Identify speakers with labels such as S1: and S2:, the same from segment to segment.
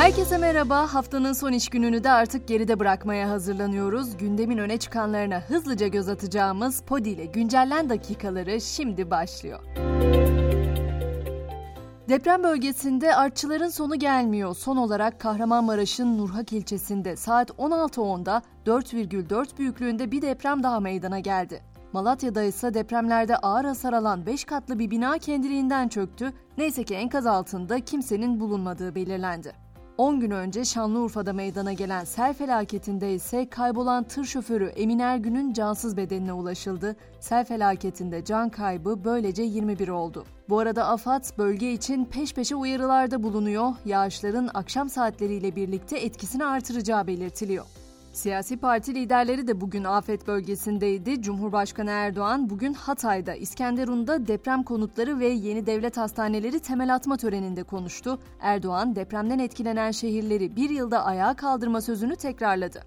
S1: Herkese merhaba. Haftanın son iş gününü de artık geride bırakmaya hazırlanıyoruz. Gündemin öne çıkanlarına hızlıca göz atacağımız Podi ile güncellen dakikaları şimdi başlıyor. Deprem bölgesinde artçıların sonu gelmiyor. Son olarak Kahramanmaraş'ın Nurhak ilçesinde saat 16.10'da 4,4 büyüklüğünde bir deprem daha meydana geldi. Malatya'da ise depremlerde ağır hasar alan 5 katlı bir bina kendiliğinden çöktü. Neyse ki enkaz altında kimsenin bulunmadığı belirlendi. 10 gün önce Şanlıurfa'da meydana gelen sel felaketinde ise kaybolan tır şoförü Emin Ergün'ün cansız bedenine ulaşıldı. Sel felaketinde can kaybı böylece 21 oldu. Bu arada AFAD bölge için peş peşe uyarılarda bulunuyor. Yağışların akşam saatleriyle birlikte etkisini artıracağı belirtiliyor. Siyasi parti liderleri de bugün afet bölgesindeydi. Cumhurbaşkanı Erdoğan bugün Hatay'da, İskenderun'da deprem konutları ve yeni devlet hastaneleri temel atma töreninde konuştu. Erdoğan depremden etkilenen şehirleri bir yılda ayağa kaldırma sözünü tekrarladı.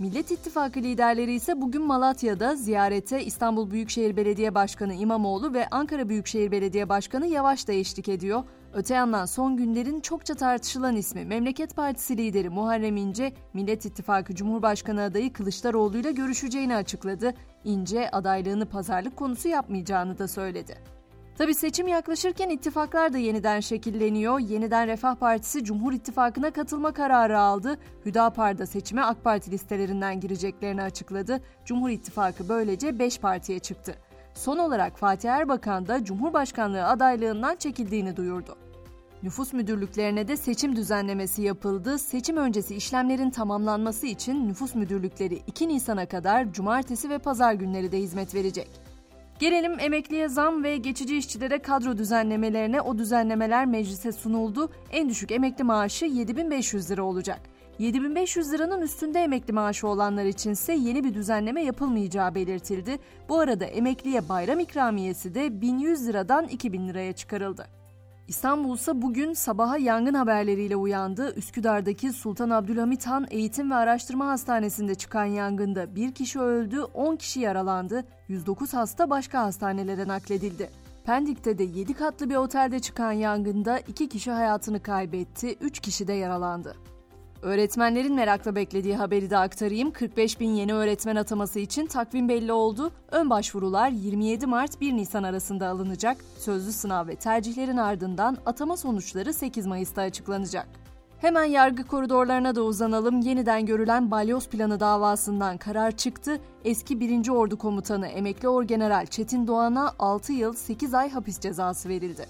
S1: Millet İttifakı liderleri ise bugün Malatya'da ziyarete İstanbul Büyükşehir Belediye Başkanı İmamoğlu ve Ankara Büyükşehir Belediye Başkanı Yavaş da eşlik ediyor. Öte yandan son günlerin çokça tartışılan ismi Memleket Partisi lideri Muharrem İnce, Millet İttifakı Cumhurbaşkanı adayı Kılıçdaroğlu ile görüşeceğini açıkladı. İnce adaylığını pazarlık konusu yapmayacağını da söyledi. Tabi seçim yaklaşırken ittifaklar da yeniden şekilleniyor. Yeniden Refah Partisi Cumhur İttifakı'na katılma kararı aldı. Hüdapar da seçime AK Parti listelerinden gireceklerini açıkladı. Cumhur İttifakı böylece 5 partiye çıktı. Son olarak Fatih Erbakan da Cumhurbaşkanlığı adaylığından çekildiğini duyurdu. Nüfus müdürlüklerine de seçim düzenlemesi yapıldı. Seçim öncesi işlemlerin tamamlanması için nüfus müdürlükleri 2 Nisan'a kadar cumartesi ve pazar günleri de hizmet verecek. Gelelim emekliye zam ve geçici işçilere kadro düzenlemelerine. O düzenlemeler meclise sunuldu. En düşük emekli maaşı 7500 lira olacak. 7500 liranın üstünde emekli maaşı olanlar içinse yeni bir düzenleme yapılmayacağı belirtildi. Bu arada emekliye bayram ikramiyesi de 1100 liradan 2000 liraya çıkarıldı. İstanbul ise bugün sabaha yangın haberleriyle uyandı. Üsküdar'daki Sultan Abdülhamit Han Eğitim ve Araştırma Hastanesi'nde çıkan yangında bir kişi öldü, 10 kişi yaralandı, 109 hasta başka hastanelere nakledildi. Pendik'te de 7 katlı bir otelde çıkan yangında 2 kişi hayatını kaybetti, 3 kişi de yaralandı. Öğretmenlerin merakla beklediği haberi de aktarayım. 45 bin yeni öğretmen ataması için takvim belli oldu. Ön başvurular 27 Mart 1 Nisan arasında alınacak. Sözlü sınav ve tercihlerin ardından atama sonuçları 8 Mayıs'ta açıklanacak. Hemen yargı koridorlarına da uzanalım. Yeniden görülen balyoz planı davasından karar çıktı. Eski 1. Ordu Komutanı Emekli Orgeneral Çetin Doğan'a 6 yıl 8 ay hapis cezası verildi.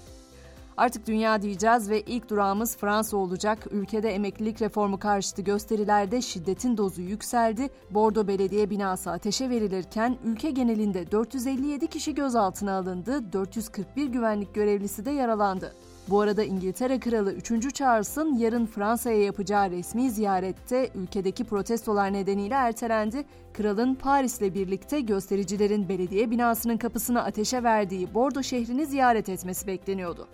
S1: Artık dünya diyeceğiz ve ilk durağımız Fransa olacak. Ülkede emeklilik reformu karşıtı gösterilerde şiddetin dozu yükseldi. Bordo Belediye binası ateşe verilirken ülke genelinde 457 kişi gözaltına alındı, 441 güvenlik görevlisi de yaralandı. Bu arada İngiltere Kralı 3. Charles'ın yarın Fransa'ya yapacağı resmi ziyarette ülkedeki protestolar nedeniyle ertelendi. Kralın Paris'le birlikte göstericilerin belediye binasının kapısını ateşe verdiği Bordo şehrini ziyaret etmesi bekleniyordu.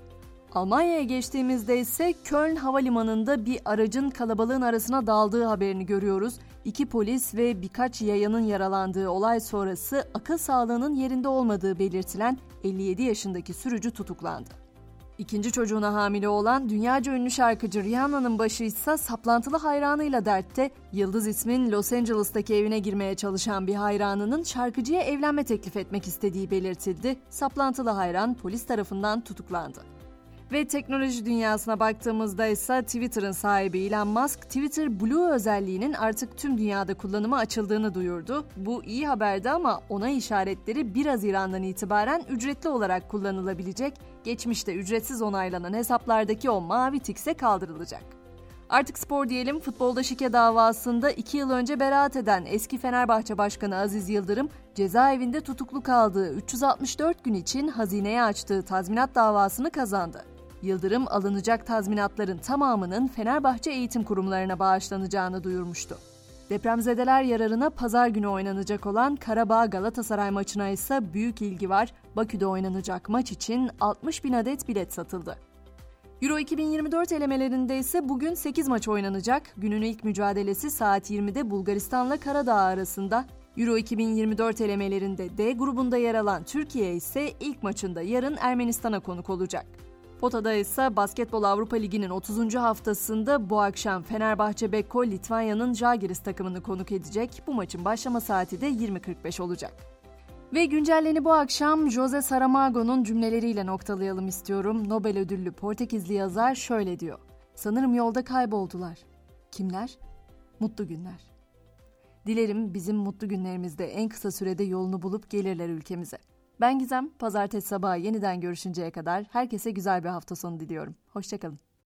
S1: Almanya'ya geçtiğimizde ise Köln Havalimanı'nda bir aracın kalabalığın arasına daldığı haberini görüyoruz. İki polis ve birkaç yayanın yaralandığı olay sonrası akıl sağlığının yerinde olmadığı belirtilen 57 yaşındaki sürücü tutuklandı. İkinci çocuğuna hamile olan dünyaca ünlü şarkıcı Rihanna'nın başı ise saplantılı hayranıyla dertte. Yıldız ismin Los Angeles'taki evine girmeye çalışan bir hayranının şarkıcıya evlenme teklif etmek istediği belirtildi. Saplantılı hayran polis tarafından tutuklandı. Ve teknoloji dünyasına baktığımızda ise Twitter'ın sahibi Elon Musk, Twitter Blue özelliğinin artık tüm dünyada kullanıma açıldığını duyurdu. Bu iyi haberdi ama onay işaretleri 1 Haziran'dan itibaren ücretli olarak kullanılabilecek. Geçmişte ücretsiz onaylanan hesaplardaki o mavi tikse kaldırılacak. Artık spor diyelim futbolda şike davasında 2 yıl önce beraat eden eski Fenerbahçe Başkanı Aziz Yıldırım cezaevinde tutuklu kaldığı 364 gün için hazineye açtığı tazminat davasını kazandı. Yıldırım alınacak tazminatların tamamının Fenerbahçe eğitim kurumlarına bağışlanacağını duyurmuştu. Depremzedeler yararına pazar günü oynanacak olan Karabağ Galatasaray maçına ise büyük ilgi var. Bakü'de oynanacak maç için 60 bin adet bilet satıldı. Euro 2024 elemelerinde ise bugün 8 maç oynanacak. Günün ilk mücadelesi saat 20'de Bulgaristan'la Karadağ arasında. Euro 2024 elemelerinde D grubunda yer alan Türkiye ise ilk maçında yarın Ermenistan'a konuk olacak. Potada ise Basketbol Avrupa Ligi'nin 30. haftasında bu akşam Fenerbahçe Beko Litvanya'nın Žalgiris takımını konuk edecek. Bu maçın başlama saati de 20.45 olacak. Ve güncelleni bu akşam Jose Saramago'nun cümleleriyle noktalayalım istiyorum. Nobel ödüllü Portekizli yazar şöyle diyor. Sanırım yolda kayboldular. Kimler? Mutlu günler. Dilerim bizim mutlu günlerimizde en kısa sürede yolunu bulup gelirler ülkemize. Ben Gizem, pazartesi sabahı yeniden görüşünceye kadar herkese güzel bir hafta sonu diliyorum. Hoşçakalın.